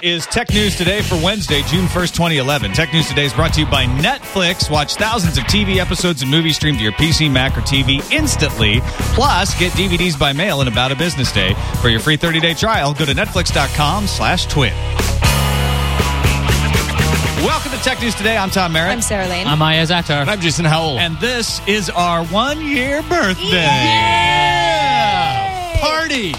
This is Tech News Today for Wednesday, June 1st, 2011. Tech News Today is brought to you by Netflix. Watch thousands of TV episodes and movies streamed to your PC, Mac, or TV instantly. Plus, get DVDs by mail in about a business day. For your free 30-day trial, go to netflix.com slash twit. Welcome to Tech News Today. I'm Tom Merritt. I'm Sarah Lane. I'm Iyaz Akhtar. I'm Jason Howell. and this is our one-year birthday. party!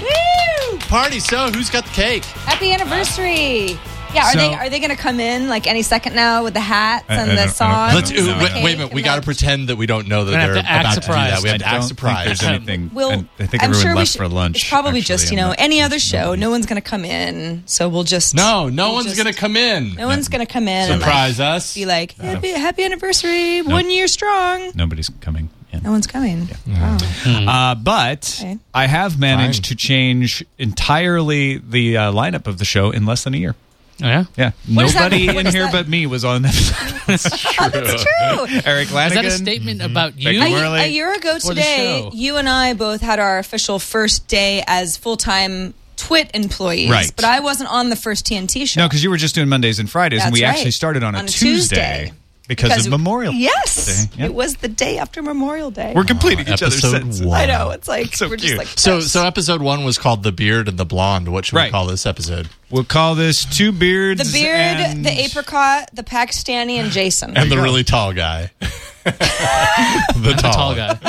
Party! So, who's got the cake? Happy anniversary. Yeah, are So- they are they going to come in like any second now with the hats I- I and I the don't- songs? Let's and ooh, the wait, wait a minute. We got to pretend that we don't know that they're to act about to do surprised. that. We have to I act don't surprised. think there's anything. We'll, I think I'm everyone sure we left should- for lunch. It's probably actually, just you know that- any other show. No one's going to come in, so we'll just no, no we'll one's going to come in. No one's going to come in Surprise and like, us. be like happy, happy anniversary, one year strong. Nobody's coming in. No one's coming. Wow. Uh, but Okay. I have managed Fine. to change entirely the uh, lineup of the show in less than a year. Oh, yeah? Yeah, What nobody in here that- but me was on that. Oh, that's true. Eric Is Lanigan. that a statement about you? A, a year ago today, you and I both had our official first day as full time Twit employees. Right. But I wasn't on the first TNT show. No, because you were just doing Mondays and Fridays, and we right. actually started on a, On a Tuesday, Tuesday. Because, of Memorial. Yes, Day. Yeah. it was the day after Memorial Day. We're completing each other's episode sentences. one. I know it's like So we're cute. just like So, yes. so episode one was called "The Beard and the Blonde." What should Right. we call this episode? We'll call this two beards. the beard, and- the apricot, the Pakistani, and Jason. And the really tall guy. the tall, Tall guy.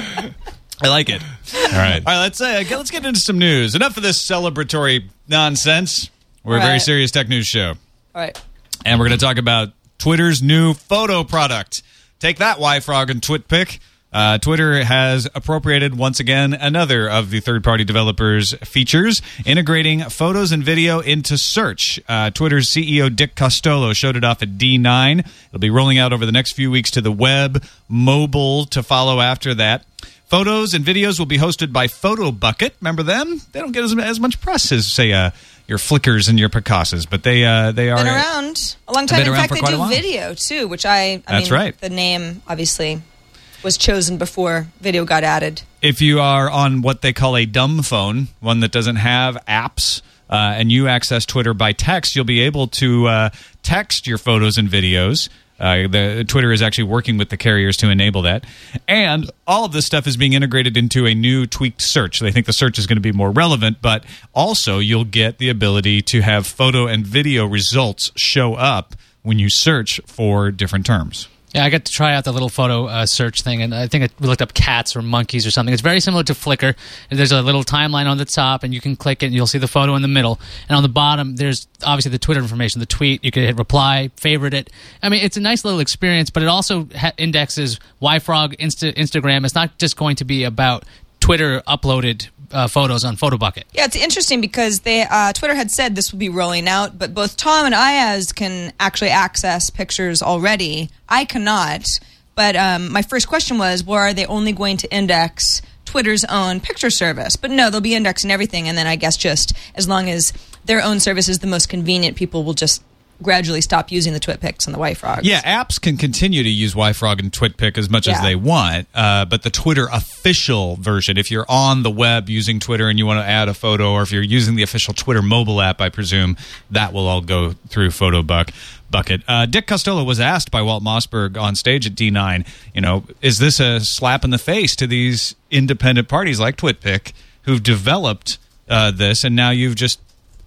I like it. All right. All right, let's uh, get, let's get into some news. Enough of this celebratory nonsense. We're a very Right. serious tech news show, All right. and we're going to talk about Twitter's new photo product. Take that, YFrog and TwitPic. Uh, Twitter has appropriated once again another of the third-party developers' features, integrating photos and video into search. Uh, Twitter's CEO Dick Costolo showed it off at D9. It'll be rolling out over the next few weeks to the web, mobile to follow after that. Photos and videos will be hosted by PhotoBucket. Remember them? They don't get as, as much press as, say, uh, your Flickrs and your Picasas, but they uh, they are Been around a long time. In fact, they do video too, which I. I That's mean, right. The name obviously was chosen before video got added. if you are on what they call a dumb phone, one that doesn't have apps, uh, and you access Twitter by text, you'll be able to uh, text your photos and videos. Uh, the Twitter is actually working with the carriers to enable that, and all of this stuff is being integrated into a new tweaked search. They think the search is going to be more relevant, but also you'll get the ability to have photo and video results show up when you search for different terms. Yeah, I got to try out the little photo uh, search thing, and I think we looked up cats or monkeys or something. It's very similar to Flickr. There's a little timeline on the top, and you can click it, and you'll see the photo in the middle. And on the bottom, there's obviously the Twitter information, the tweet. You can hit reply, favorite it. I mean, it's a nice little experience, but it also ha- indexes YFrog, Insta- Instagram. It's not just going to be about Twitter uploaded uh, photos on PhotoBucket. Yeah, it's interesting because they uh, Twitter had said this would be rolling out, but both Tom and Iyaz can actually access pictures already. I cannot. But um, my first question was, well, are they only going to index Twitter's own picture service? But no, they'll be indexing everything, and then I guess just as long as their own service is the most convenient, people will just gradually stop using the TwitPics and the YFrogs. Yeah, apps can continue to use YFrog and TwitPic as much as they want, uh, but the Twitter official version, if you're on the web using Twitter and you want to add a photo, or if you're using the official Twitter mobile app, I presume that will all go through PhotoBuck. Bucket. Uh, Dick Costolo was asked by Walt Mossberg on stage at D9, you know, is this a slap in the face to these independent parties like TwitPic who've developed uh, this, and now you've just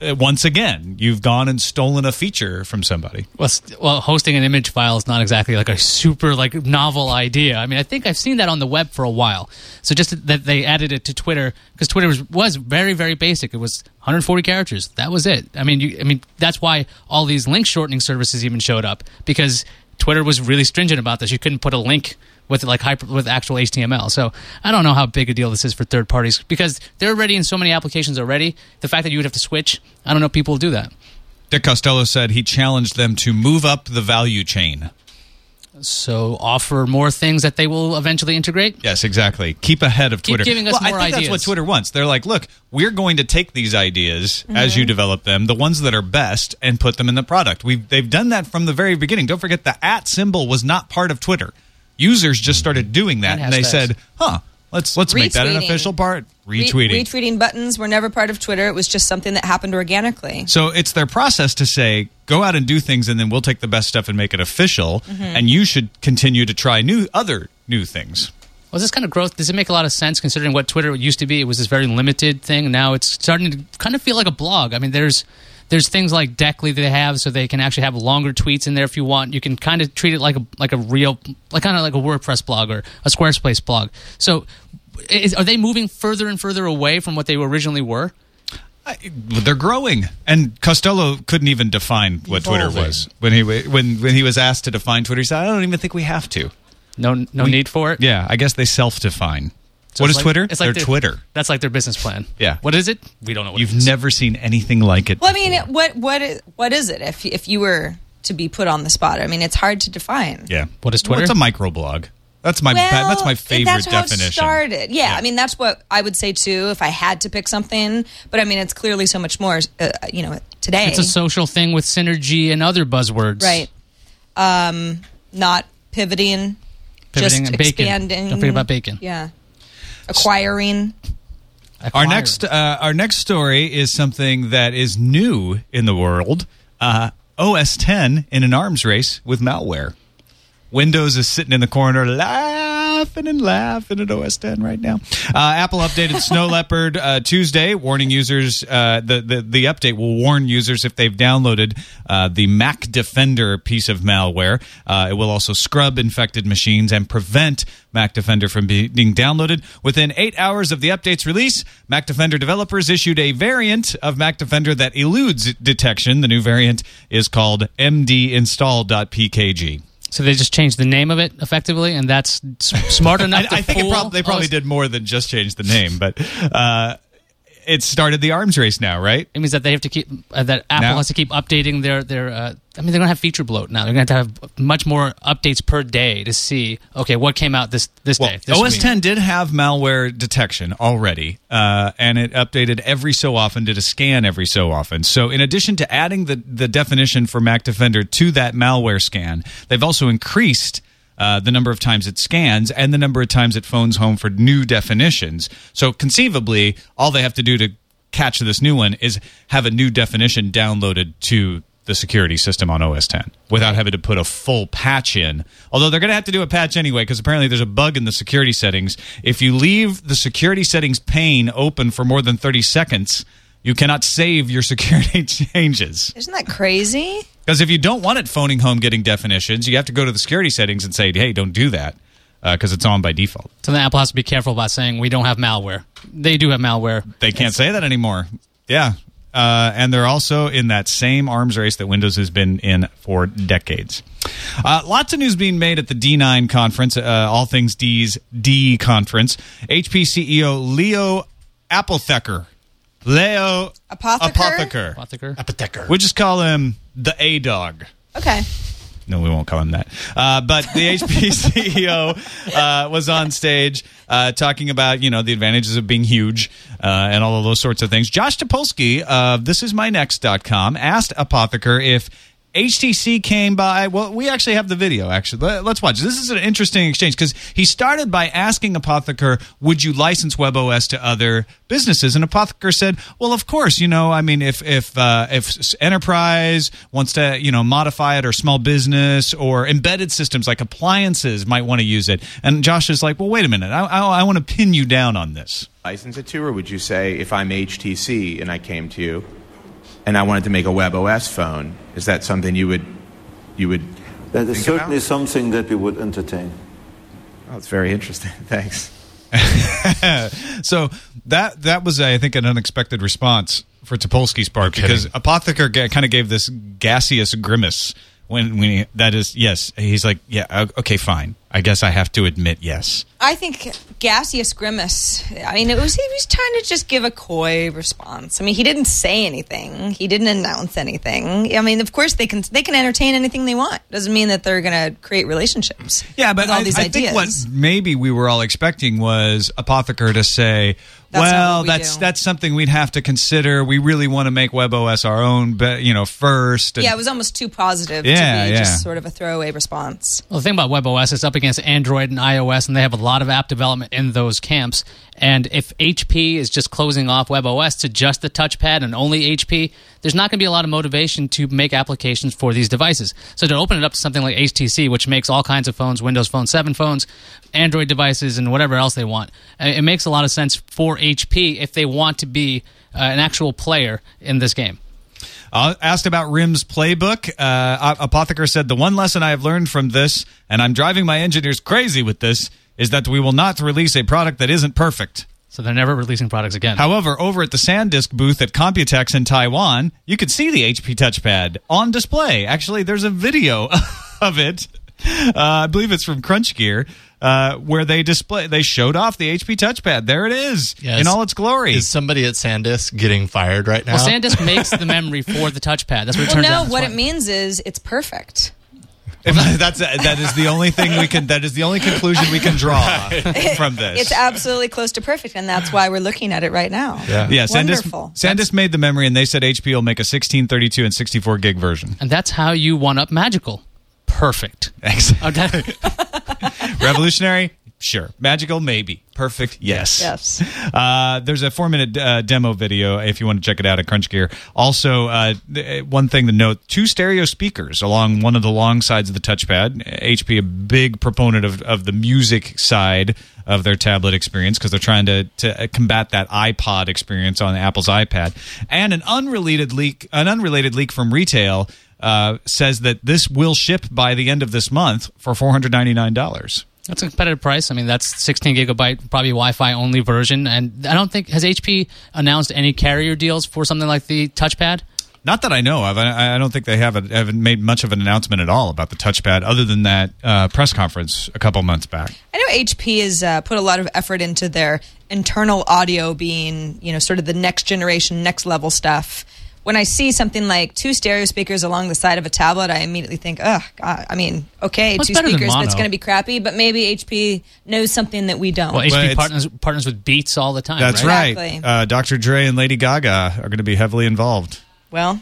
Uh, once again you've gone and stolen a feature from somebody. Well, well, hosting an image file is not exactly like a super like novel idea. I mean, I think I've seen that on the web for a while. So just that they added it to Twitter because Twitter was, was very very basic. It was 140 characters. That was it. I mean, you, I mean that's why all these link shortening services even showed up because Twitter was really stringent about this. You couldn't put a link with like hyper with actual HTML. So I don't know how big a deal this is for third parties because they're already in so many applications already. The fact that you would have to switch, I don't know if people will do that. Dick Costolo said he challenged them to move up the value chain. So offer more things that they will eventually integrate. Yes, exactly. Keep ahead of Keep Twitter. giving us well, more I think that's what. Twitter wants. They're like, look, we're going to take these ideas as mm-hmm. you develop them, the ones that are best, and put them in the product. We've they've done that from the very beginning. Don't forget the at symbol was not part of Twitter. Users just started doing that, And and, they said, huh, let's let's make that an official part. Re- Retweeting. retweeting buttons were never part of Twitter. It was just something that happened organically. So it's their process to say, go out and do things, and then we'll take the best stuff and make it official. Mm-hmm. And you should continue to try new other new things. Was this kind of growth? Does it make a lot of sense considering what Twitter used to be? It was this very limited thing. Now it's starting to kind of feel like a blog. I mean, there's there's things like Deckly that they have, so they can actually have longer tweets in there if you want. You can kind of treat it like a like a real, like kind of like a WordPress blog or a Squarespace blog. So, is, are they moving further and further away from what they originally were? I, they're growing, and Costolo couldn't even define what Twitter was when he wa- when when he was asked to define Twitter. He said, "I don't even think we have to." No, no We- need for it. Yeah, I guess they self-define. So what it's is like- Twitter? It's like they're their- Twitter. That's like their business plan. Yeah. What is it? We don't know. What You've is. never seen anything like it. Well, I mean, it- what what is, what is it? If if you were to be put on the spot, I mean, it's hard to define. yeah. What is Well, Twitter? it's a microblog. That's my Well, that's my favorite that's how definition. It started. Yeah, Yeah. I mean that's what I would say too if I had to pick something. But I mean, it's clearly so much more. Uh, you know, today It's a social thing with synergy and other buzzwords. right? Um, not pivoting, Pivoting just and bacon. expanding. Don't forget about bacon. Yeah, acquiring. Our next uh, our next story is something that is new in the world. Uh, OS 10 in an arms race with malware. Windows is sitting in the corner laughing and laughing at OS 10 right now. Uh, Apple updated Snow Leopard uh, Tuesday, warning users. Uh, the, the the update will warn users if they've downloaded uh, the Mac Defender piece of malware. Uh, it will also scrub infected machines and prevent Mac Defender from be- being downloaded. Within eight hours of the update's release, Mac Defender developers issued a variant of Mac Defender that eludes detection. The new variant is called mdinstall.pkg. So they just changed the name of it effectively, and that's smart enough. I, to I think prob- they probably us? did more than just change the name, but uh, it started the arms race now, right? It means that they have to keep uh, that Apple Now- has to keep updating their their. Uh, I mean, they're gonna have feature bloat now. They're gonna have to have much more updates per day to see. Okay, what came out this this Well, day? This OS week. 10 did have malware detection already, uh, and it updated every so often, did a scan every so often. So, in addition to adding the, the definition for Mac Defender to that malware scan, they've also increased uh, the number of times it scans and the number of times it phones home for new definitions. So, conceivably, all they have to do to catch this new one is have a new definition downloaded to the security system on OS 10 without having to put a full patch in. Although they're going to have to do a patch anyway because apparently there's a bug in the security settings. If you leave the security settings pane open for more than 30 seconds, you cannot save your security changes. Isn't that crazy? Because if you don't want it phoning home getting definitions, you have to go to the security settings and say, hey, don't do that because it's on by default. So then Apple has to be careful about saying we don't have malware. They do have malware. They can't say that anymore. Yeah. Uh, and they're also in that same arms race that Windows has been in for decades. Uh, lots of news being made at the D9 conference, uh, all things D's D conference. HP CEO Leo Apotheker. Leo Apotheker? Apotheker. Apotheker. Apotheker. We'll just call him the A Dog. Okay. No, we won't call him that. Uh, but the HP CEO uh, was on stage uh, talking about you know the advantages of being huge uh, and all of those sorts of things. Josh Topolsky of thisismynext.com asked Apotheker if HTC came by. Well, we actually have the video. Actually, Let- let's watch. This is an interesting exchange because he started by asking Apotheker, "Would you license WebOS to other businesses?" And Apotheker said, "Well, of course. You know, I mean, if if uh, if enterprise wants to, you know, modify it, or small business, or embedded systems like appliances might want to use it." And Josh is like, "Well, wait a minute. I I, I want to pin you down on this." license it to, or would you say if I'm HTC and I came to you and I wanted to make a WebOS phone, is that something you would you would? That is think certainly about? something that we would entertain. Oh, it's very interesting. Thanks. so that that was, I think, an unexpected response for Topolsky's part because Apotheker ga- kind of gave this gaseous grimace when when he, that is yes, he's like, yeah, okay, fine, I guess I have to admit yes. I think gaseous grimace. I mean, it was he was trying to just give a coy response. I mean, he didn't say anything. He didn't announce anything. I mean, of course they can they can entertain anything they want. Doesn't mean that they're going to create relationships. Yeah, but all I, these I ideas. think what maybe we were all expecting was Apotheker to say, That's "Well, we that's do." that's something we'd have to consider. We really want to make WebOS our own, but you know, first. And- yeah, it was almost too positive Yeah, to be yeah. just sort of a throwaway response. Well, the thing about WebOS is up against Android and iOS, and they have a lot of app development in those camps. And if HP is just closing off WebOS to just the touchpad and only HP, there's not going to be a lot of motivation to make applications for these devices. So to open it up to something like HTC, which makes all kinds of phones, Windows Phone 7 phones, Android devices, and whatever else they want, uh, it makes a lot of sense for HP if they want to be uh, an actual player in this game. Uh, asked about RIM's playbook, uh, Apotheker said, The one lesson I have learned from this, and I'm driving my engineers crazy with this, is that we will not release a product that isn't perfect. So they're never releasing products again. However, over at the SanDisk booth at Computex in Taiwan, you could see the HP touchpad on display. Actually, there's a video of it. Uh, I believe it's from Crunch Gear, uh, where they display they showed off the HP touchpad. There it is Yes. in all its glory. Is somebody at SanDisk getting fired right now? well, SanDisk makes the memory for the touchpad. That's what it Well, turns no, out. what it means is it's perfect. That's uh, that is the only thing we can. That is the only conclusion we can draw from this. It's absolutely close to perfect, and that's why we're looking at it right now. Yeah. yeah, SanDisk, Wonderful. SanDisk made the memory, and they said HP will make a 16, 32, and 64 gig version. And that's how you one up Magical. Perfect. Excellent. Oh, Revolutionary? Sure. Magical? Maybe. Perfect? Yes. Yes. Uh, there's a four minute uh, demo video if you want to check it out at Crunch Gear. Also, uh, th- one thing to note two stereo speakers along one of the long sides of the touchpad. HP, a big proponent of, of the music side of their tablet experience because they're trying to, to combat that iPod experience on Apple's iPad. And an unrelated leak, an unrelated leak from retail uh, says that this will ship by the end of this month for $499. That's a competitive price. I mean, that's 16 gigabyte, probably Wi-Fi only version. And I don't think has HP announced any carrier deals for something like the touchpad. Not that I know of. I, I don't think they have a, haven't made much of an announcement at all about the touchpad, other than that uh, press conference a couple months back. I know HP has uh, put a lot of effort into their internal audio being, you know, sort of the next generation, next level stuff. When I see something like two stereo speakers along the side of a tablet, I immediately think, ugh, God, I mean, okay, Well, two speakers, but it's going to be crappy. But maybe HP knows something that we don't. Well, Well, HP partners partners with Beats all the time. That's right. right. Exactly. Uh, Dr. Dre and Lady Gaga are going to be heavily involved. well,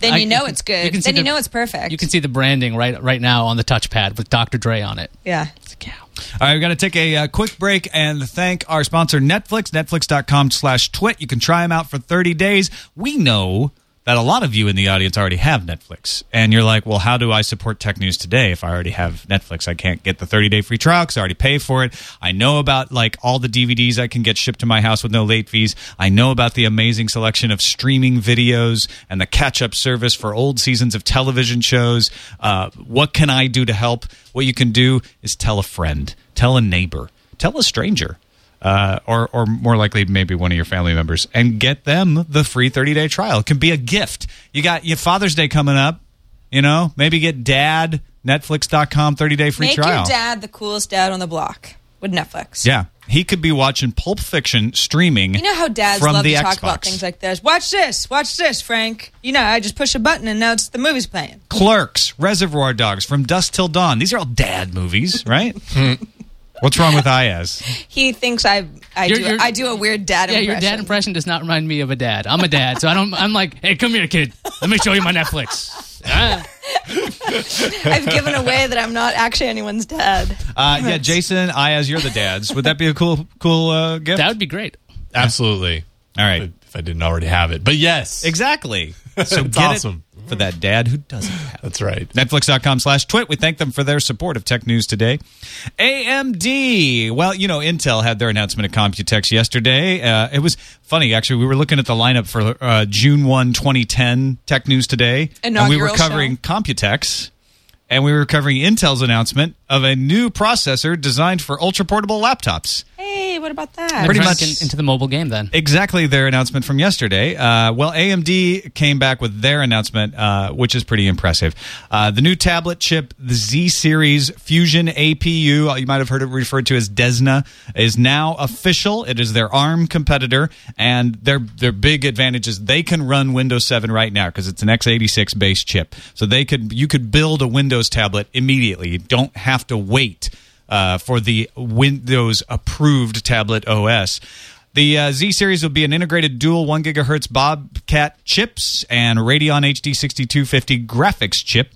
then I- you know it's good. you can see then you know it's perfect. You can see the branding right right now on the touchpad with Dr. Dre on it. yeah. It's a cow. All right, we've got to take a uh, quick break and thank our sponsor, Netflix, netflix.com slash twit. You can try them out for 30 days. We know that a lot of you in the audience already have Netflix. And you're like, well, how do I support Tech News today if I already have Netflix? I can't get the 30 day free trial because I already pay for it. I know about like all the DVDs I can get shipped to my house with no late fees. I know about the amazing selection of streaming videos and the catch up service for old seasons of television shows. Uh, what can I do to help? What you can do is tell a friend, tell a neighbor, tell a stranger uh, or or more likely maybe one of your family members, and get them the free 30 day trial. It can be a gift. You got your Father's Day coming up. You know, maybe get dad Netflix.com 30 day free Make trial. your dad the coolest dad on the block with Netflix. Yeah, he could be watching Pulp Fiction streaming. You know how dads from love the to talk Xbox. about things like this. Watch this. Watch this, Frank. You know, I just push a button and now it's the movie's playing. Clerks, Reservoir Dogs, From Dusk Till Dawn. These are all dad movies, right? What's wrong with Iyaz? He thinks I I You're- do you're- I do a weird dad Yeah, impression. your dad impression does not remind me of a dad. I'm a dad, so I don't. I'm like, hey, come here, kid. Let me show you my Netflix. Ah. I've given away that I'm not actually anyone's dad. Uh, yeah, Jason, Iyaz, you're the dads. Would that be a cool, cool uh, gift? That would be great. Absolutely. all right. If I didn't already have it. But yes. Exactly. So It's get awesome. It for that dad who doesn't have it. That's right. Netflix.com slash twit. We thank them for their support of Tech News today. AMD. Well, you know, Intel had their announcement at Computex yesterday. Uh, it was funny, actually. We were looking at the lineup for uh, June 1, 2010 Tech News today. and we were covering show. Computex. And we were covering Intel's announcement of a new processor designed for ultra portable laptops. Hey, What about that? Pretty much- to get into the mobile game then. exactly their announcement from yesterday. Uh, well, AMD came back with their announcement, uh, which is pretty impressive. Uh, the new tablet chip, the Z Series Fusion APU, uh, you might have heard it referred to as Desna, is now official. It is their ARM competitor, and their their big advantage is they can run Windows 7 right now because it's an x86 based chip. So they could you could build a Windows tablet immediately. You don't have to wait uh, for the Windows approved tablet OS. The uh, Z series will be an integrated dual 1 gigahertz Bobcat chips and Radeon HD 6250 graphics chip.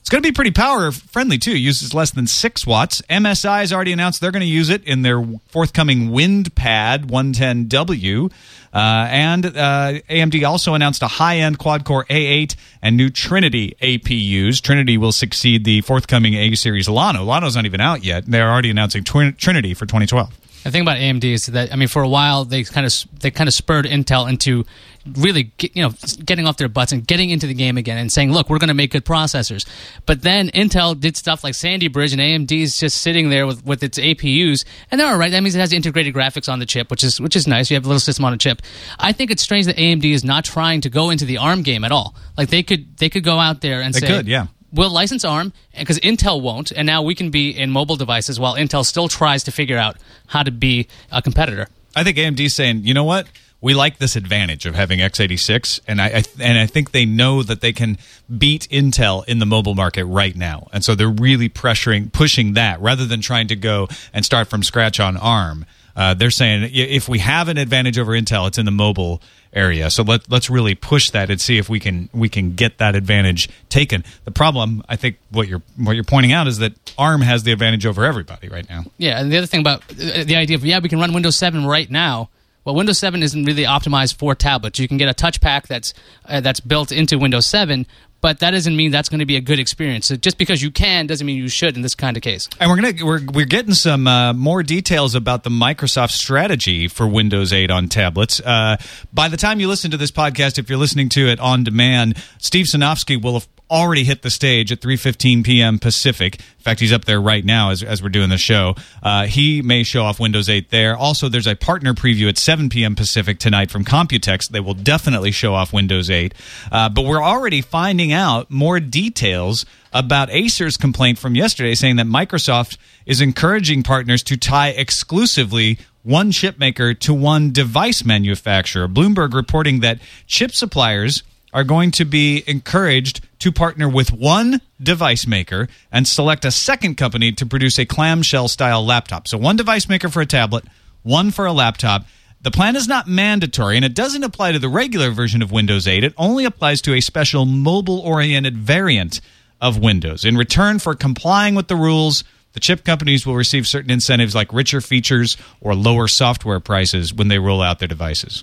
It's going to be pretty power friendly too. Uses less than six watts. MSI has already announced they're going to use it in their forthcoming WindPad 110W. Uh, and uh, AMD also announced a high-end quad-core A8 and new Trinity APUs. Trinity will succeed the forthcoming A series Llano. Llano's not even out yet. They're already announcing Trinity for 2012. The thing about AMD is that I mean, for a while they kind of they kind of spurred Intel into really get, you know getting off their butts and getting into the game again and saying, look, we're going to make good processors. But then Intel did stuff like Sandy Bridge and AMD's just sitting there with, with its APUs, and they're all right. That means it has integrated graphics on the chip, which is which is nice. You have a little system on a chip. I think it's strange that AMD is not trying to go into the ARM game at all. Like they could they could go out there and They say, could, yeah. We'll license ARM because Intel won't, and now we can be in mobile devices while Intel still tries to figure out how to be a competitor. I think AMD's saying, you know what? We like this advantage of having x86, and I, I and I think they know that they can beat Intel in the mobile market right now, and so they're really pressuring, pushing that rather than trying to go and start from scratch on ARM. Uh, they're saying if we have an advantage over Intel, it's in the mobile area. So let let's really push that and see if we can we can get that advantage taken. The problem, I think, what you're what you're pointing out is that ARM has the advantage over everybody right now. Yeah, and the other thing about uh, the idea of yeah, we can run Windows 7 right now. Well, Windows 7 isn't really optimized for tablets. You can get a touch pack that's uh, that's built into Windows 7, but that doesn't mean that's going to be a good experience. So just because you can doesn't mean you should in this kind of case. And we're gonna we're we're getting some uh, more details about the Microsoft strategy for Windows 8 on tablets. Uh, by the time you listen to this podcast, if you're listening to it on demand, Steve Sinofsky will already hit the stage at 3:15 p.m. Pacific. In fact, he's up there right now as, as we're doing the show. Uh, he may show off Windows 8 there. Also, there's a partner preview at 7 p.m. Pacific tonight from Computex. They will definitely show off Windows 8. Uh, but we're already finding out more details about Acer's complaint from yesterday saying that Microsoft is encouraging partners to tie exclusively one chipmaker to one device manufacturer. Bloomberg reporting that chip suppliers are going to be encouraged to partner with one device maker and select a second company to produce a clamshell style laptop. So, one device maker for a tablet, one for a laptop. The plan is not mandatory and it doesn't apply to the regular version of Windows 8. It only applies to a special mobile oriented variant of Windows. In return for complying with the rules, the chip companies will receive certain incentives like richer features or lower software prices when they roll out their devices.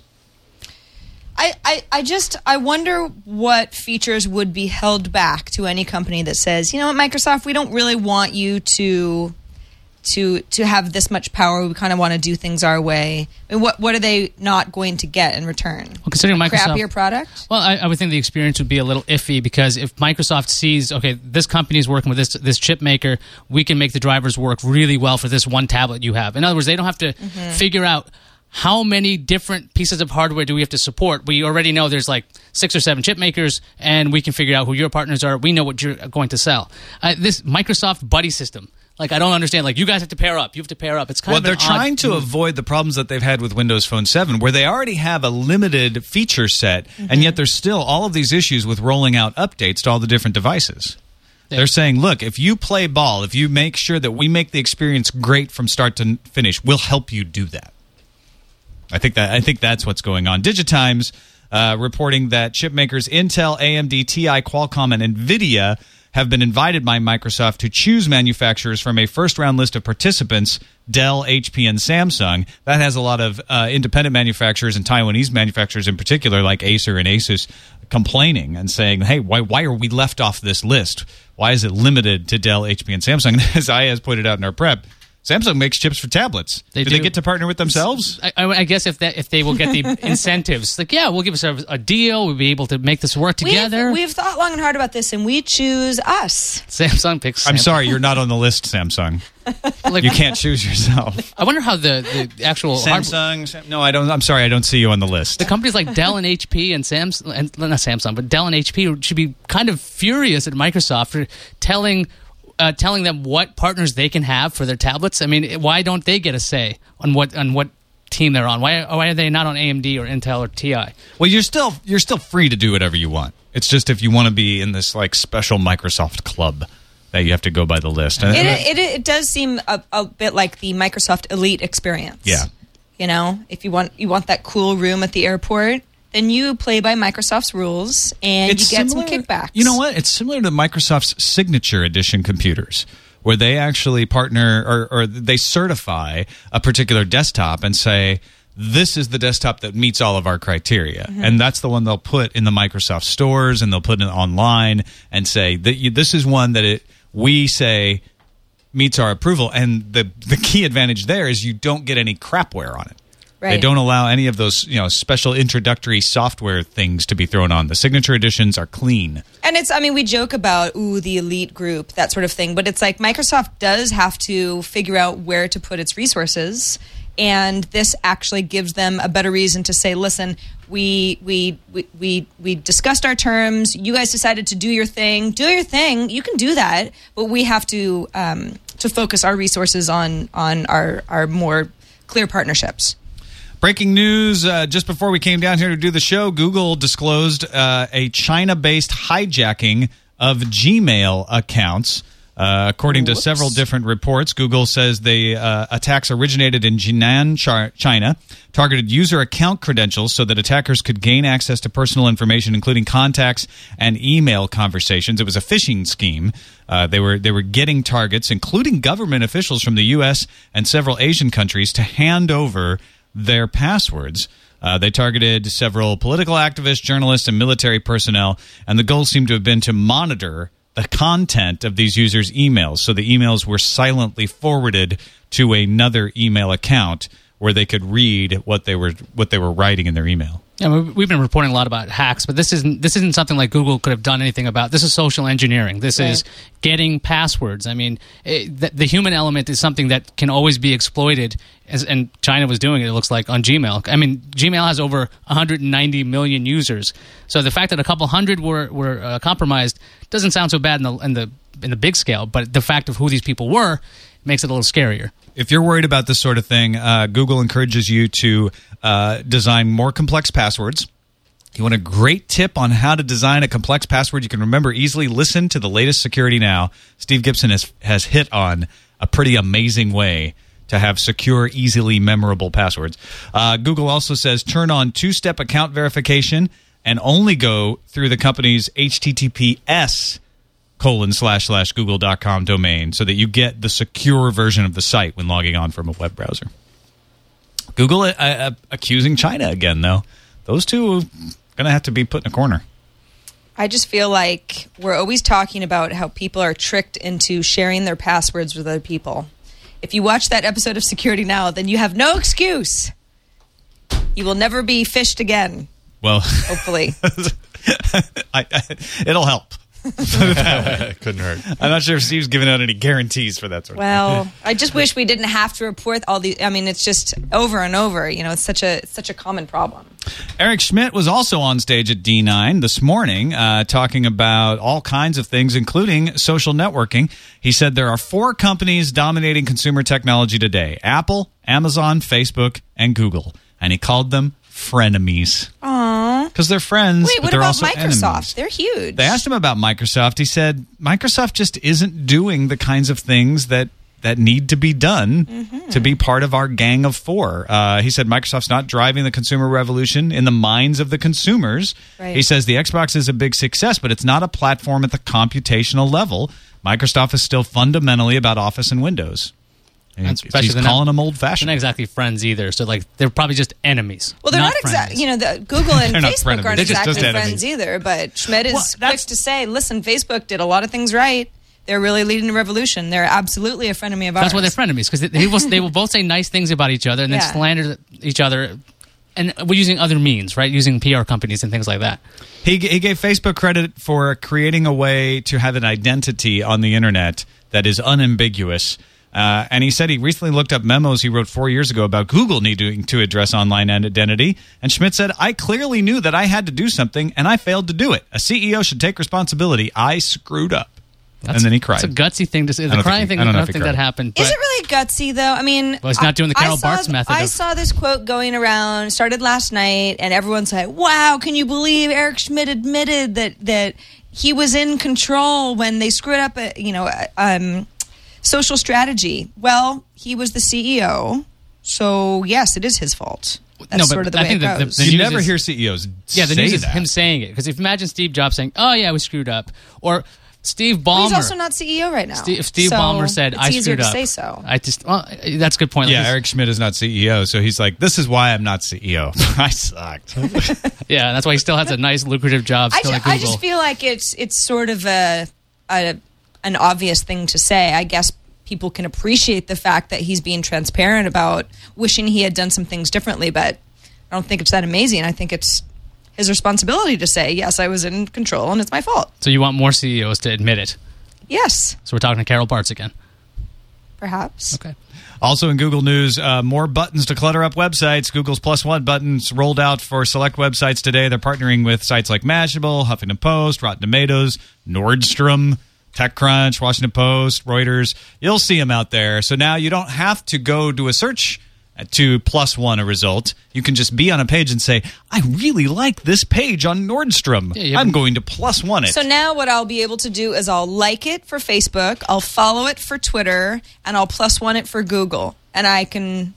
I, I, I just I wonder what features would be held back to any company that says, you know what, Microsoft, we don't really want you to to to have this much power. We kind of want to do things our way. I mean, what what are they not going to get in return? Well, considering Microsoft, Crappier product. Well, I, I would think the experience would be a little iffy because if Microsoft sees, okay, this company is working with this this chip maker, we can make the drivers work really well for this one tablet you have. In other words, they don't have to mm-hmm. figure out how many different pieces of hardware do we have to support. We already know there's like six or seven chip makers, and we can figure out who your partners are. We know what you're going to sell. Uh, this Microsoft buddy system. Like I don't understand. Like you guys have to pair up. You have to pair up. It's kind Well, of they're an odd trying to move. avoid the problems that they've had with Windows Phone 7, where they already have a limited feature set, and yet there's still all of these issues with rolling out updates to all the different devices. They're saying, look, if you play ball, if you make sure that we make the experience great from start to finish, we'll help you do that. I think that I think that's what's going on. Digitimes uh, reporting that chip makers Intel, AMD, TI, Qualcomm, and Nvidia have been invited by Microsoft to choose manufacturers from a first round list of participants Dell, HP, and Samsung. That has a lot of uh, independent manufacturers and Taiwanese manufacturers in particular, like Acer and Asus, complaining and saying, hey, why, why are we left off this list? Why is it limited to Dell, HP, and Samsung? And as has pointed out in our prep, Samsung makes chips for tablets. They do, they get to partner with themselves? I, I I guess if that if they will get the incentives, like yeah, we'll give us a, a deal. We'll be able to make this work together. We've, we've thought long and hard about this, and we choose us. Samsung picks. I'm sorry, you're not on the list, Samsung. Like, You can't choose yourself. I wonder how the, the actual hard- Samsung. Sam- no, I don't. I'm sorry, I don't see you on the list. the companies like Dell and HP and Samsung, and not Samsung, but Dell and HP should be kind of furious at Microsoft for telling uh, telling them what partners they can have for their tablets. I mean, why don't they get a say on what on what team they're on? Why why are they not on AMD or Intel or TI? Well, you're still you're still free to do whatever you want. It's just if you want to be in this like special Microsoft club that you have to go by the list. It, it, it does seem a, a bit like the Microsoft Elite experience. Yeah. You know, if you want you want that cool room at the airport, then you play by Microsoft's rules and you get some kickbacks. You know what? It's similar to Microsoft's Signature Edition computers, where they actually partner or, or they certify a particular desktop and say, this is the desktop that meets all of our criteria. Mm-hmm. And that's the one they'll put in the Microsoft stores and they'll put it online and say that this is one that it we say meets our approval. And the, the key advantage there is you don't get any crapware on it. They don't allow any of those, you know, special introductory software things to be thrown on. The signature editions are clean. And it's, I mean, we joke about, ooh, the elite group, that sort of thing, but it's like Microsoft does have to figure out where to put its resources. And this actually gives them a better reason to say, listen, we, we, we, we, we discussed our terms. You guys decided to do your thing. Do your thing. You can do that. But we have to, um, to focus our resources on, on our, our more clear partnerships. Breaking news uh, just before we came down here to do the show, Google disclosed uh, a China based hijacking of Gmail accounts. Uh, according to several different reports, Google says the uh, attacks originated in Jinan, China, targeted user account credentials so that attackers could gain access to personal information, including contacts and email conversations. It was a phishing scheme. Uh, they were they were getting targets, including government officials from the U.S. and several Asian countries, to hand over their passwords. Uh, they targeted several political activists, journalists, and military personnel, and the goal seemed to have been to monitor the content of these users' emails. So the emails were silently forwarded to another email account where they could read what they were what they were writing in their email. Yeah, we- we've been reporting a lot about hacks, but this isn't this isn't something like Google could have done anything about. This is social engineering. This is getting passwords. I mean, it, the, the human element is something that can always be exploited, as, and China was doing it. It looks like on Gmail. I mean, Gmail has over 190 million users, so the fact that a couple hundred were were uh, compromised doesn't sound so bad in the in the in the big scale. But the fact of who these people were makes it a little scarier. If you're worried about this sort of thing, uh, Google encourages you to uh, design more complex passwords. You want a great tip on how to design a complex password you can remember easily, listen to the latest Security Now. Steve Gibson has, has hit on a pretty amazing way to have secure, easily memorable passwords. Uh, Google also says turn on two step account verification and only go through the company's HTTPS colon slash slash google.com domain so that you get the secure version of the site when logging on from a web browser. Google uh, uh, accusing China again, though. Those two are going to have to be put in a corner. I just feel like we're always talking about how people are tricked into sharing their passwords with other people. If you watch that episode of Security Now, then you have no excuse. You will never be phished again, Well, hopefully. I, I, it'll help. Couldn't hurt. I'm not sure if Steve's giving out any guarantees for that sort of thing. well, I just wish we didn't have to report all these. I mean, it's just over and over. You know, it's such a it's such a common problem. Eric Schmidt was also on stage at D9 this morning uh, talking about all kinds of things, including social networking. He said there are four companies dominating consumer technology today Apple, Amazon, Facebook, and Google. And he called them frenemies. Aww. Because they're friends, Wait, but what they're about also Microsoft? enemies. They're huge. They asked him about Microsoft. He said Microsoft just isn't doing the kinds of things that that need to be done Mm-hmm. to be part of our gang of four. Uh, he said Microsoft's not driving the consumer revolution in the minds of the consumers. Right. He says the Xbox is a big success, but it's not a platform at the computational level. Microsoft is still fundamentally about Office and Windows. And And he's especially they're not- calling them old They're fashioned. not exactly friends either. So like they're probably just enemies. well, they're not, friends. exactly. You know, the, Google and Facebook aren't They're just- exactly just enemies. friends either. But Schmidt is Well, quick that's- to say, "Listen, Facebook did a lot of things right. they're really leading the revolution. They're absolutely a friend of me of ours. That's why they're frenemies because they, they will they will both say nice things about each other and then Yeah. slander each other, and we're using other means, right? Using PR companies and things like that. He, he gave Facebook credit for creating a way to have an identity on the internet that is unambiguous. Uh, and he said he recently looked up memos he wrote four years ago about Google needing to address online identity. And Schmidt said, I clearly knew that I had to do something and I failed to do it. A CEO should take responsibility. I screwed up. and then he cried. It's a gutsy thing to say. The crying he- thing, I I don't don't, know if he think that cried. happened. Is it really gutsy though? I mean, Well, he's not doing the I- Carol I saw- Bartz method I of- saw this quote going around. Started last night, and everyone's like, "Wow, can you believe Eric Schmidt admitted that that he was in control when they screwed up a you know um, social strategy?" Well, he was the CEO, so yes, it is his fault. That's No, but sort of the I way think it that the- goes. the you never is- hear CEOs Yeah, the say news is that. him saying it. Because if imagine Steve Jobs saying, "Oh yeah, we screwed up," or Steve Well, Ballmer. he's also not CEO right now. Steve, if Steve so Ballmer said, it's "I easier screwed to up," say so. I just well, that's a good point. yeah, Like, Eric Schmidt is not CEO, so he's like, "This is why I'm not CEO. I sucked." yeah, that's why he still has a nice, lucrative job I, ju- at I just feel like it's it's sort of a, a an obvious thing to say. I guess people can appreciate the fact that he's being transparent about wishing he had done some things differently, but I don't think it's that amazing. I think it's his responsibility to say, "Yes, I was in control and it's my fault." so you want more CEOs to admit it. Yes, So we're talking to Carol Bartz again. perhaps. Okay. Also in Google News, uh, more buttons to clutter up websites. Google's Plus One buttons rolled out for select websites today. They're partnering with sites like Mashable, Huffington Post, Rotten Tomatoes, Nordstrom, TechCrunch, Washington Post, Reuters. You'll see them out there. So now you don't have to go do a search to plus one a result. You can just be on a page and say, I really like this page on Nordstrom. Yeah, you I'm going to plus one it. So now what I'll be able to do is I'll like it for Facebook, I'll follow it for Twitter, and I'll plus one it for Google. And I can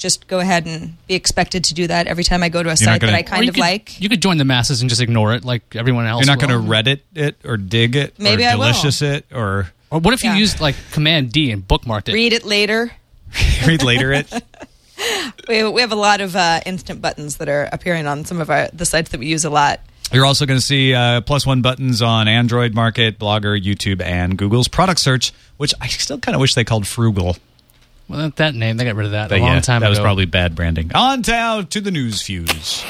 just go ahead and be expected to do that every time I go to a not site gonna- that I kind of could, like. You could join the masses and just ignore it like everyone else. You're not going to Reddit it or dig it Maybe or I will. delicious it or Or what if you Yeah. used like Command D and bookmarked it? Read it later. read later it. We, we have a lot of uh, instant buttons that are appearing on some of our the sites that we use a lot. You're also going to see uh, plus one buttons on Android Market, Blogger, YouTube, and Google's product search, which I still kind of wish they called Froogle. Well, that, that name they got rid of that But a long yeah, time that ago. That was probably bad branding. On down to the news fuse.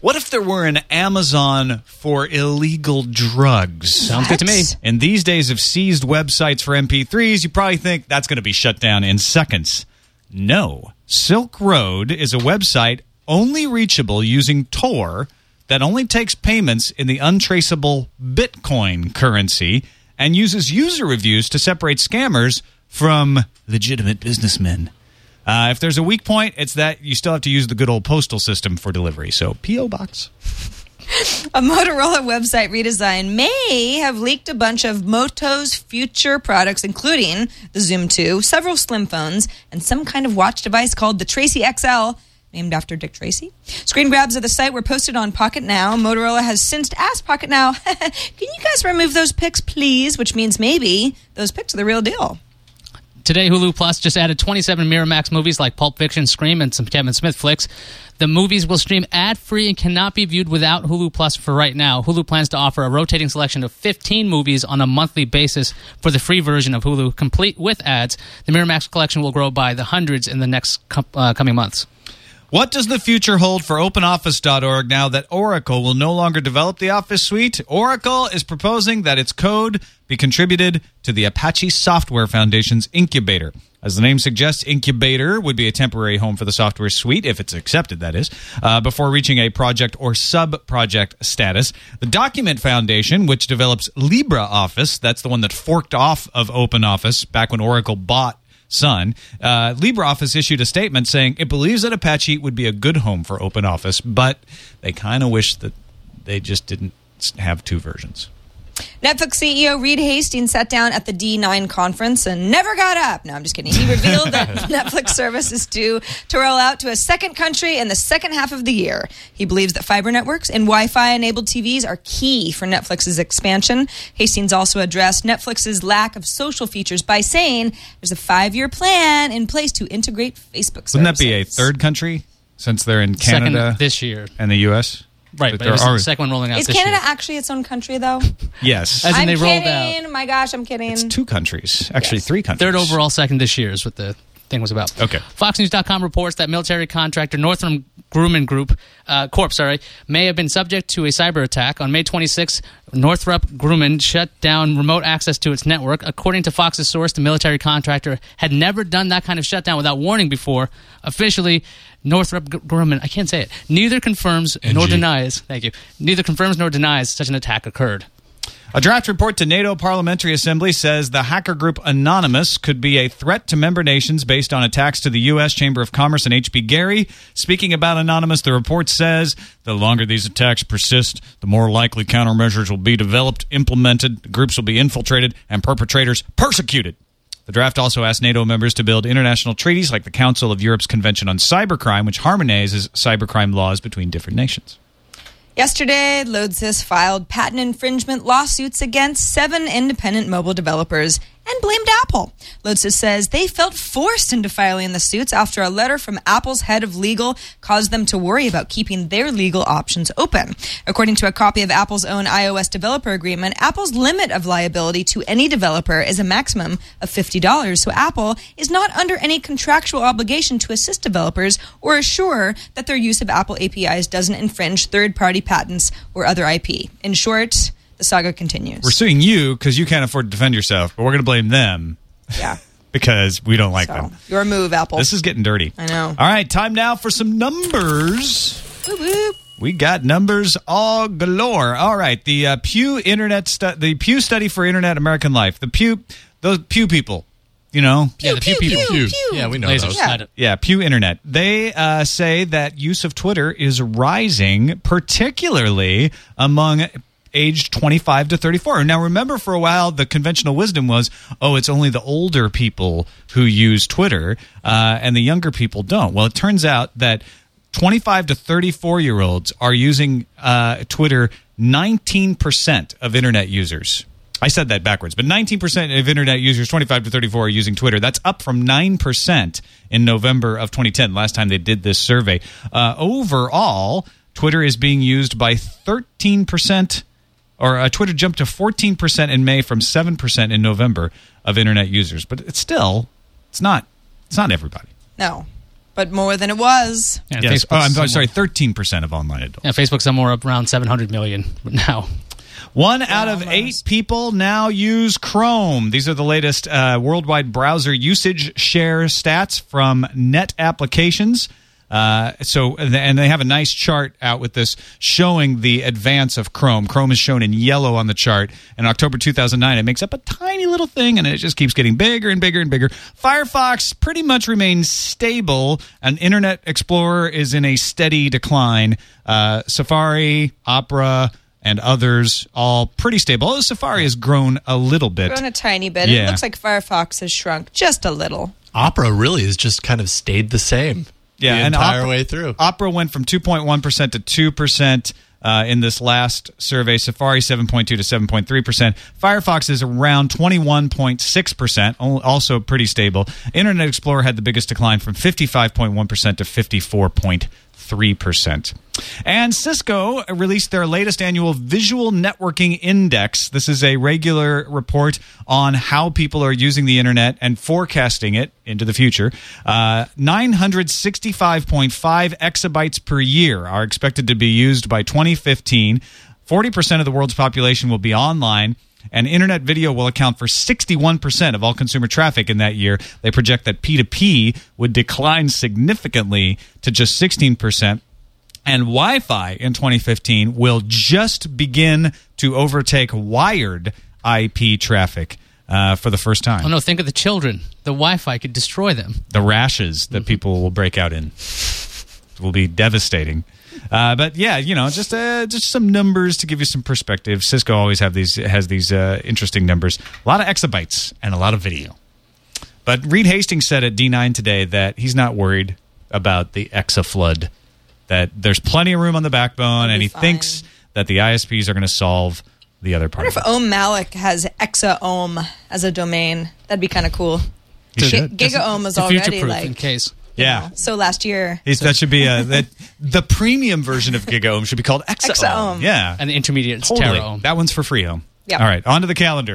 What if there were an Amazon for illegal drugs? Sounds good to me. In these days of seized websites for MP3s, you probably think that's going to be shut down in seconds. No. Silk Road is a website only reachable using Tor that only takes payments in the untraceable Bitcoin currency and uses user reviews to separate scammers from legitimate businessmen. Uh, if there's a weak point, it's that you still have to use the good old postal system for delivery. So, P.O. Box. A Motorola website redesign may have leaked a bunch of Moto's future products, including the Xoom 2, several slim phones, and some kind of watch device called the Tracy XL, named after Dick Tracy. Screen grabs of the site were posted on Pocket Now. Motorola has since asked Pocket Now, can you guys remove those pics, please? Which means maybe those pics are the real deal. Today, Hulu Plus just added 27 Miramax movies like Pulp Fiction, Scream, and some Kevin Smith flicks. The movies will stream ad free and cannot be viewed without Hulu Plus for right now. Hulu plans to offer a rotating selection of 15 movies on a monthly basis for the free version of Hulu, complete with ads. The Miramax collection will grow by the hundreds in the next com- uh, coming months. What does the future hold for OpenOffice.org now that Oracle will no longer develop the Office suite? Oracle is proposing that its code be contributed to the Apache Software Foundation's incubator. As the name suggests, incubator would be a temporary home for the software suite, if it's accepted, that is, uh, before reaching a project or sub project status. The Document Foundation, which develops LibreOffice, that's the one that forked off of OpenOffice back when Oracle bought Sun, uh, LibreOffice issued a statement saying it believes that Apache would be a good home for OpenOffice, but they kind of wish that they just didn't have two versions. Netflix CEO Reed Hastings sat down at the D9 conference and never got up. No, I'm just kidding. He revealed that Netflix service is due to roll out to a second country in the second half of the year. He believes that fiber networks and Wi Fi enabled TVs are key for Netflix's expansion. Hastings also addressed Netflix's lack of social features by saying there's a five year plan in place to integrate Facebook services. Wouldn't that be a third country since they're in Canada Second this year. and the U.S.? Right, But but, there it was are- the second one rolling out Is this Canada year. actually its own country, though? Yes. As in I'm they rolled kidding. out. My gosh, I'm kidding. It's two countries. Actually, Yes. three countries. Third overall, second this year is what the thing was about. Okay. FoxNews.com reports that military contractor Northrop Grumman Group uh, Corp, sorry, may have been subject to a cyber attack on May 26. Northrop Grumman shut down remote access to its network. According to Fox's source, the military contractor had never done that kind of shutdown without warning before. Officially, Northrop Grumman, I can't say it, neither confirms nor denies. Thank you. Neither confirms nor denies such an attack occurred. A draft report to NATO Parliamentary Assembly says the hacker group Anonymous could be a threat to member nations based on attacks to the U.S. Chamber of Commerce and H.B. Gary. Speaking about Anonymous, the report says the longer these attacks persist, the more likely countermeasures will be developed, implemented, groups will be infiltrated, and perpetrators persecuted. The draft also asked NATO members to build international treaties like the Council of Europe's Convention on Cybercrime, which harmonizes cybercrime laws between different nations. Yesterday, Lodsys filed patent infringement lawsuits against seven independent mobile developers and blamed Apple. Lodsys says they felt forced into filing the suits after a letter from Apple's head of legal caused them to worry about keeping their legal options open. According to a copy of Apple's own iOS developer agreement, Apple's limit of liability to any developer is a maximum of $50, so Apple is not under any contractual obligation to assist developers or assure that their use of Apple APIs doesn't infringe third party patents or other IP. In short, the saga continues. We're suing you because you can't afford to defend yourself, but we're going to blame them yeah. because we don't like So, them. your move, Apple. This is getting dirty. I know. All right, time now for some numbers. Whoop, whoop. We got numbers all galore. All right, the uh, Pew Internet stu- the Pew Study for Internet American Life. The Pew those Pew people, you know, Yeah, the few people. Pew. Yeah, we know Lasers. those. Got it. Yeah, Pew Internet. They uh, say that use of Twitter is rising, particularly among aged 25 to 34. Now, remember, for a while, the conventional wisdom was, oh, it's only the older people who use Twitter, uh, and the younger people don't. Well, it turns out that 25 to 34 year olds are using uh, Twitter 19% of internet users. I said that backwards, but 19% of internet users 25 to 34 are using Twitter. That's up from 9% in November of 2010, last time they did this survey. Uh, overall, Twitter is being used by 13%, or uh, Twitter jumped to 14% in May from 7% in November of internet users. But it's still, it's not, it's not everybody. No, but more than it was. Yeah, Yes. Oh, I'm somewhere- sorry, 13% of online adults. Yeah, Facebook's somewhere up around 700 million now. One out of eight people now use Chrome. These are the latest uh, worldwide browser usage share stats from Net Applications. Uh, so, and they have a nice chart out with this showing the advance of Chrome. Chrome is shown in yellow on the chart. In October 2009, it makes up a tiny little thing, and it just keeps getting bigger and bigger and bigger. Firefox pretty much remains stable, and Internet Explorer is in a steady decline. Uh, Safari, Opera, and others all pretty stable. Although Safari has grown a little bit. Grown a tiny bit. Yeah. It looks like Firefox has shrunk just a little. Opera really has just kind of stayed the same. Yeah, the entire Opera- way through. Opera went from 2.1% to 2% uh, in this last survey. Safari 7.2 to 7.3%. Firefox is around 21.6%, also pretty stable. Internet Explorer had the biggest decline from 55.1% to 54.3%. And Cisco released their latest annual Visual Networking Index. This is a regular report on how people are using the internet and forecasting it into the future. Uh, 965.5 exabytes per year are expected to be used by 2015. 40% of the world's population will be online. And internet video will account for 61% of all consumer traffic in that year. They project that P2P would decline significantly to just 16% and Wi-Fi in 2015 will just begin to overtake wired IP traffic uh, for the first time. Oh no, think of the children. The Wi-Fi could destroy them. The rashes that people will break out in will be devastating. Uh, but yeah, you know, just uh, just some numbers to give you some perspective. Cisco always have these has these uh, interesting numbers. A lot of exabytes and a lot of video. But Reed Hastings said at D9 today that he's not worried about the exa flood. That there's plenty of room on the backbone, and he fine. thinks that the ISPs are going to solve the other part. I wonder it. if Om Malik has Exa Ohm as a domain. That'd be kind of cool. He Gi- GigaOM is already like in case. Yeah. know. So last year, It's- that should be a that the premium version of GigaOM should be called Exaohm. Exaohm. Yeah, And the intermediate is totally. That one's for free home. Yeah. All right, on to the calendar.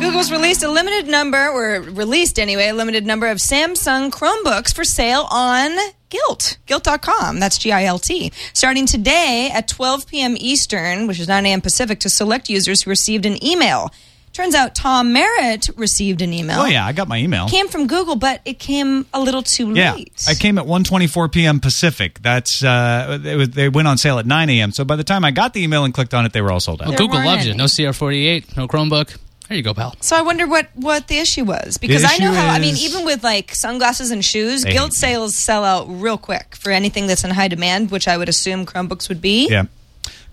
Google's released a limited number, or released anyway, a limited number of Samsung Chromebooks for sale on Gilt, Gilt.com. That's G I L T. Starting today at 12 p.m. Eastern, which is 9 a.m. Pacific, to select users who received an email. Turns out Tom Merritt received an email. Oh yeah, I got my email. Came from Google, but it came a little too Yeah, late. I came at 1:24 p.m. Pacific. That's uh, it was, they went on sale at 9 a.m. So by the time I got the email and clicked on it, they were all sold out. Well, Google weren't loves you. No CR48, no Chromebook. There you go, pal. So I wonder what what the issue was because I know issue how I mean even with like sunglasses and shoes, They- Gilt sales sell out real quick for anything that's in high demand, which I would assume Chromebooks would be. Yeah.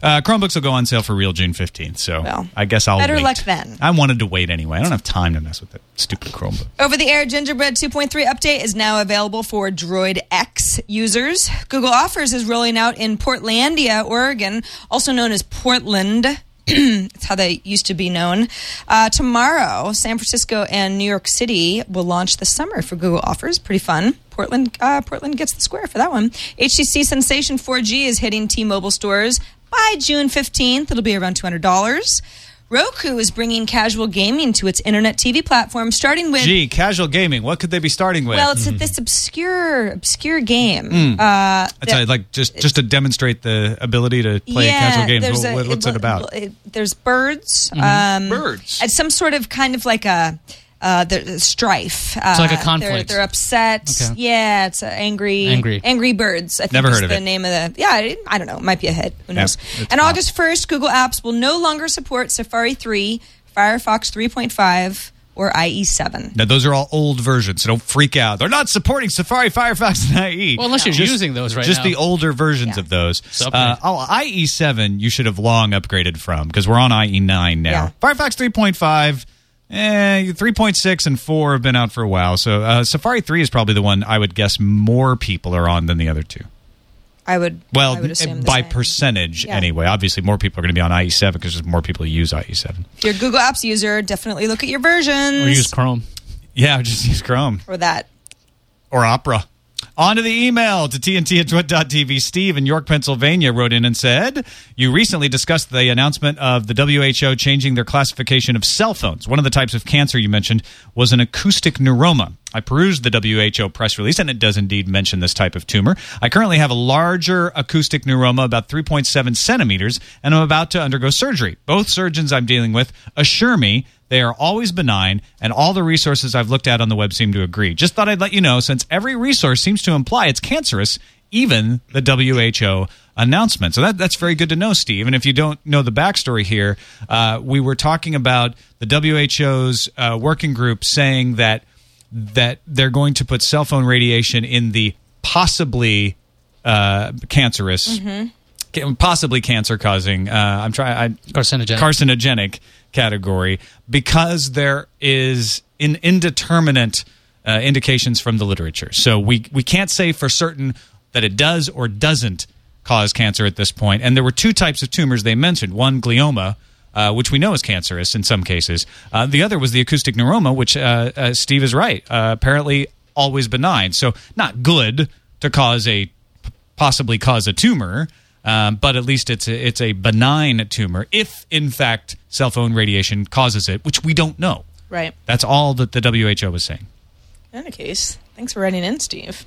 Uh, Chromebooks will go on sale for real June 15th, so Well, I guess I'll better wait. luck then. I wanted to wait anyway. I don't have time to mess with that stupid Chromebook. Over the air Gingerbread 2.3 update is now available for Droid X users. Google Offers is rolling out in Portlandia, Oregon, also known as Portland. it's how they used to be known. Uh, tomorrow, San Francisco and New York City will launch the summer for Google Offers. Pretty fun. Portland, uh, Portland gets the square for that one. HTC Sensation 4G is hitting T-Mobile stores by June 15th. It'll be around $200. Roku is bringing casual gaming to its internet TV platform, starting with Gee, casual gaming. What could they be starting with? well, it's this obscure, obscure game. Mm. Uh, That's that- how, like just just to demonstrate the ability to play yeah, casual games. What- a- what's it about? it- there's birds. Mm-hmm. Um, Birds. It's some sort of kind of like a. Uh, the strife. Uh, like a they're- conflict. They're, upset. Okay. Yeah, it's uh, angry. Angry. Angry birds. I think Never heard of the it. name of the. Yeah, I, I don't know. It might be a hit. Who knows? it's and not. August first, Google Apps will no longer support Safari 3, Firefox 3.5, or IE 7. Now those are all old versions, so don't freak out. They're not supporting Safari, Firefox, and IE. Well, unless you're Just- using those right just now. Just the older versions Yeah. of those. So Uh, oh, IE7 you should have long upgraded from because we're on IE9 now. Yeah. Firefox 3.5. Eh, 3.6 and 4 have been out for a while. So uh, Safari 3 is probably the one I would guess more people are on than the other two. I would. Well, I would assume the by same. percentage Yeah. anyway. Obviously, more people are going to be on IE7 because there's more people who use IE7. If you're a Google Apps user, definitely look at your versions. Or use Chrome. Yeah, just use Chrome. or that. or opera. On to the email to TNT at twit.tv. Steve in York, Pennsylvania wrote in and said, You recently discussed the announcement of the WHO changing their classification of cell phones. One of the types of cancer you mentioned was an acoustic neuroma. I perused the WHO press release, and it does indeed mention this type of tumor. I currently have a larger acoustic neuroma, about 3.7 centimeters, and I'm about to undergo surgery. Both surgeons I'm dealing with assure me they are always benign, and all the resources I've looked at on the web seem to agree. Just thought I'd let you know, since every resource seems to imply it's cancerous, even the WHO announcement. So that, that's very good to know, Steve. And if you don't know the backstory here, uh, we were talking about the WHO's uh, working group saying that that they're going to put cell phone radiation in the possibly uh, cancerous, ca- possibly cancer causing. Uh, I'm trying. Carcinogenic. carcinogenic category because there is in indeterminate uh, indications from the literature. So we we can't say for certain that it does or doesn't cause cancer at this point. And there were two types of tumors they mentioned. One glioma. Uh, which we know is cancerous in some cases. Uh, the other was the acoustic neuroma, which uh, uh, Steve is right. Uh, apparently, always benign. So not good to cause a possibly cause a tumor, um, but at least it's a, it's a benign tumor if, in fact, cell phone radiation causes it, which we don't know. Right. That's all that the WHO was saying. In any case, thanks for writing in, Steve.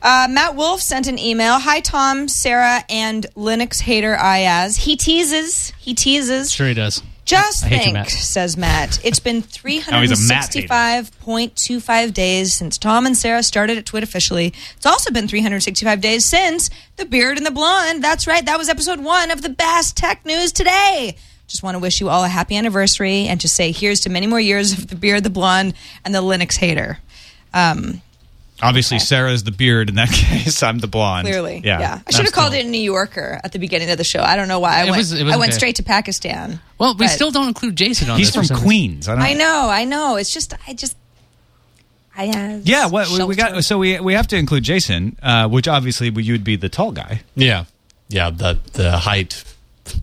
Uh, Matt Wolf sent an email. Hi, Tom, Sarah, and Linux hater Iyaz. He teases. He teases. Sure he does. Just I you, think, Matt. says Matt. It's been Now he's a Matt hater. 365.25 days since Tom and Sarah started at Twit officially. It's also been 365 days since The Beard and the Blonde. That's right, that was episode one of the best tech news today. Just want to wish you all a happy anniversary and just say here's to many more years of The Beard, the Blonde, and the Linux hater. Um, Obviously, Sarah is the beard in that case. I'm the blonde. clearly, Yeah. yeah. I should have called it a New Yorker at the beginning of the show. I don't know why. I It went, was- it was I went okay. straight to Pakistan. Well, we still don't include Jason on He's this. from for some reason. Queens. I, don't I know, I know. It's just, I just, I uh, Yeah, what, we, we got. So we we have to include Jason, uh, which obviously you would be the tall guy, Yeah. Yeah. The, the height,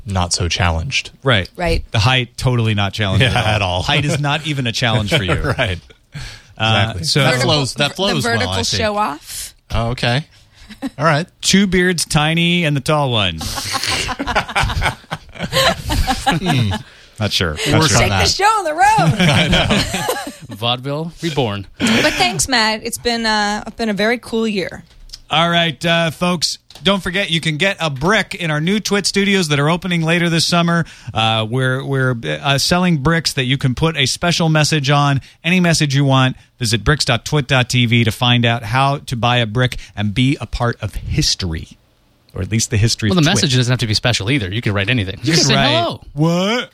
not so challenged. right? Right. The height totally not challenging Yeah, at all. Height is not even a challenge for you. right. Uh, Exactly. so that flows, that flows the vertical well, I think. show off. Oh, okay. All right. Two beards, tiny, and the tall one. Not sure. Not Work sure. Take that. the show on the road. I know. Vaudeville reborn. but thanks, Matt. It's been uh, been a very cool year. All right, uh, folks. Don't forget, you can get a brick in our new Twit studios that are opening later this summer. Uh, we're we're uh, selling bricks that you can put a special message on, any message you want. Visit bricks.twit.tv to find out how to buy a brick and be a part of history, or at least the history Well, of the Twit. message doesn't have to be special either. You can write anything. You can say Right. hello. What?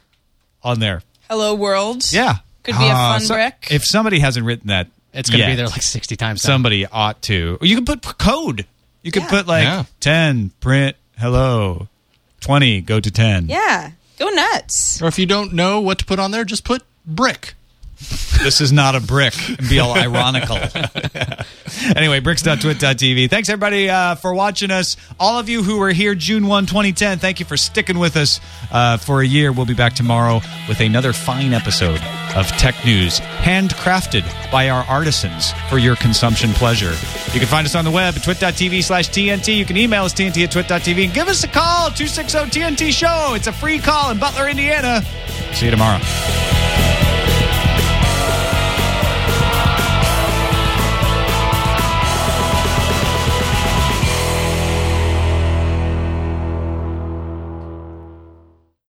On there. Hello, world. Yeah. Could be a Ah, fun so- brick. If somebody hasn't written that, It's going to be there like 60 times. now. Somebody ought to. Or You can put p- code. You could Yeah. put like Yeah. 10, print, hello. 20, go to 10. Yeah. Go nuts. Or if you don't know what to put on there, just put brick. This is not a brick. And be all ironical. anyway, bricks.twit.tv. Thanks, everybody, uh, for watching us. All of you who were here June 1, 2010, thank you for sticking with us uh, for a year. We'll be back tomorrow with another fine episode of Tech News, handcrafted by our artisans for your consumption pleasure. You can find us on the web at twit.tv slash TNT. You can email us TNT at twit.tv and give us a call, 260 TNT Show. It's a free call in Butler, Indiana. See you tomorrow.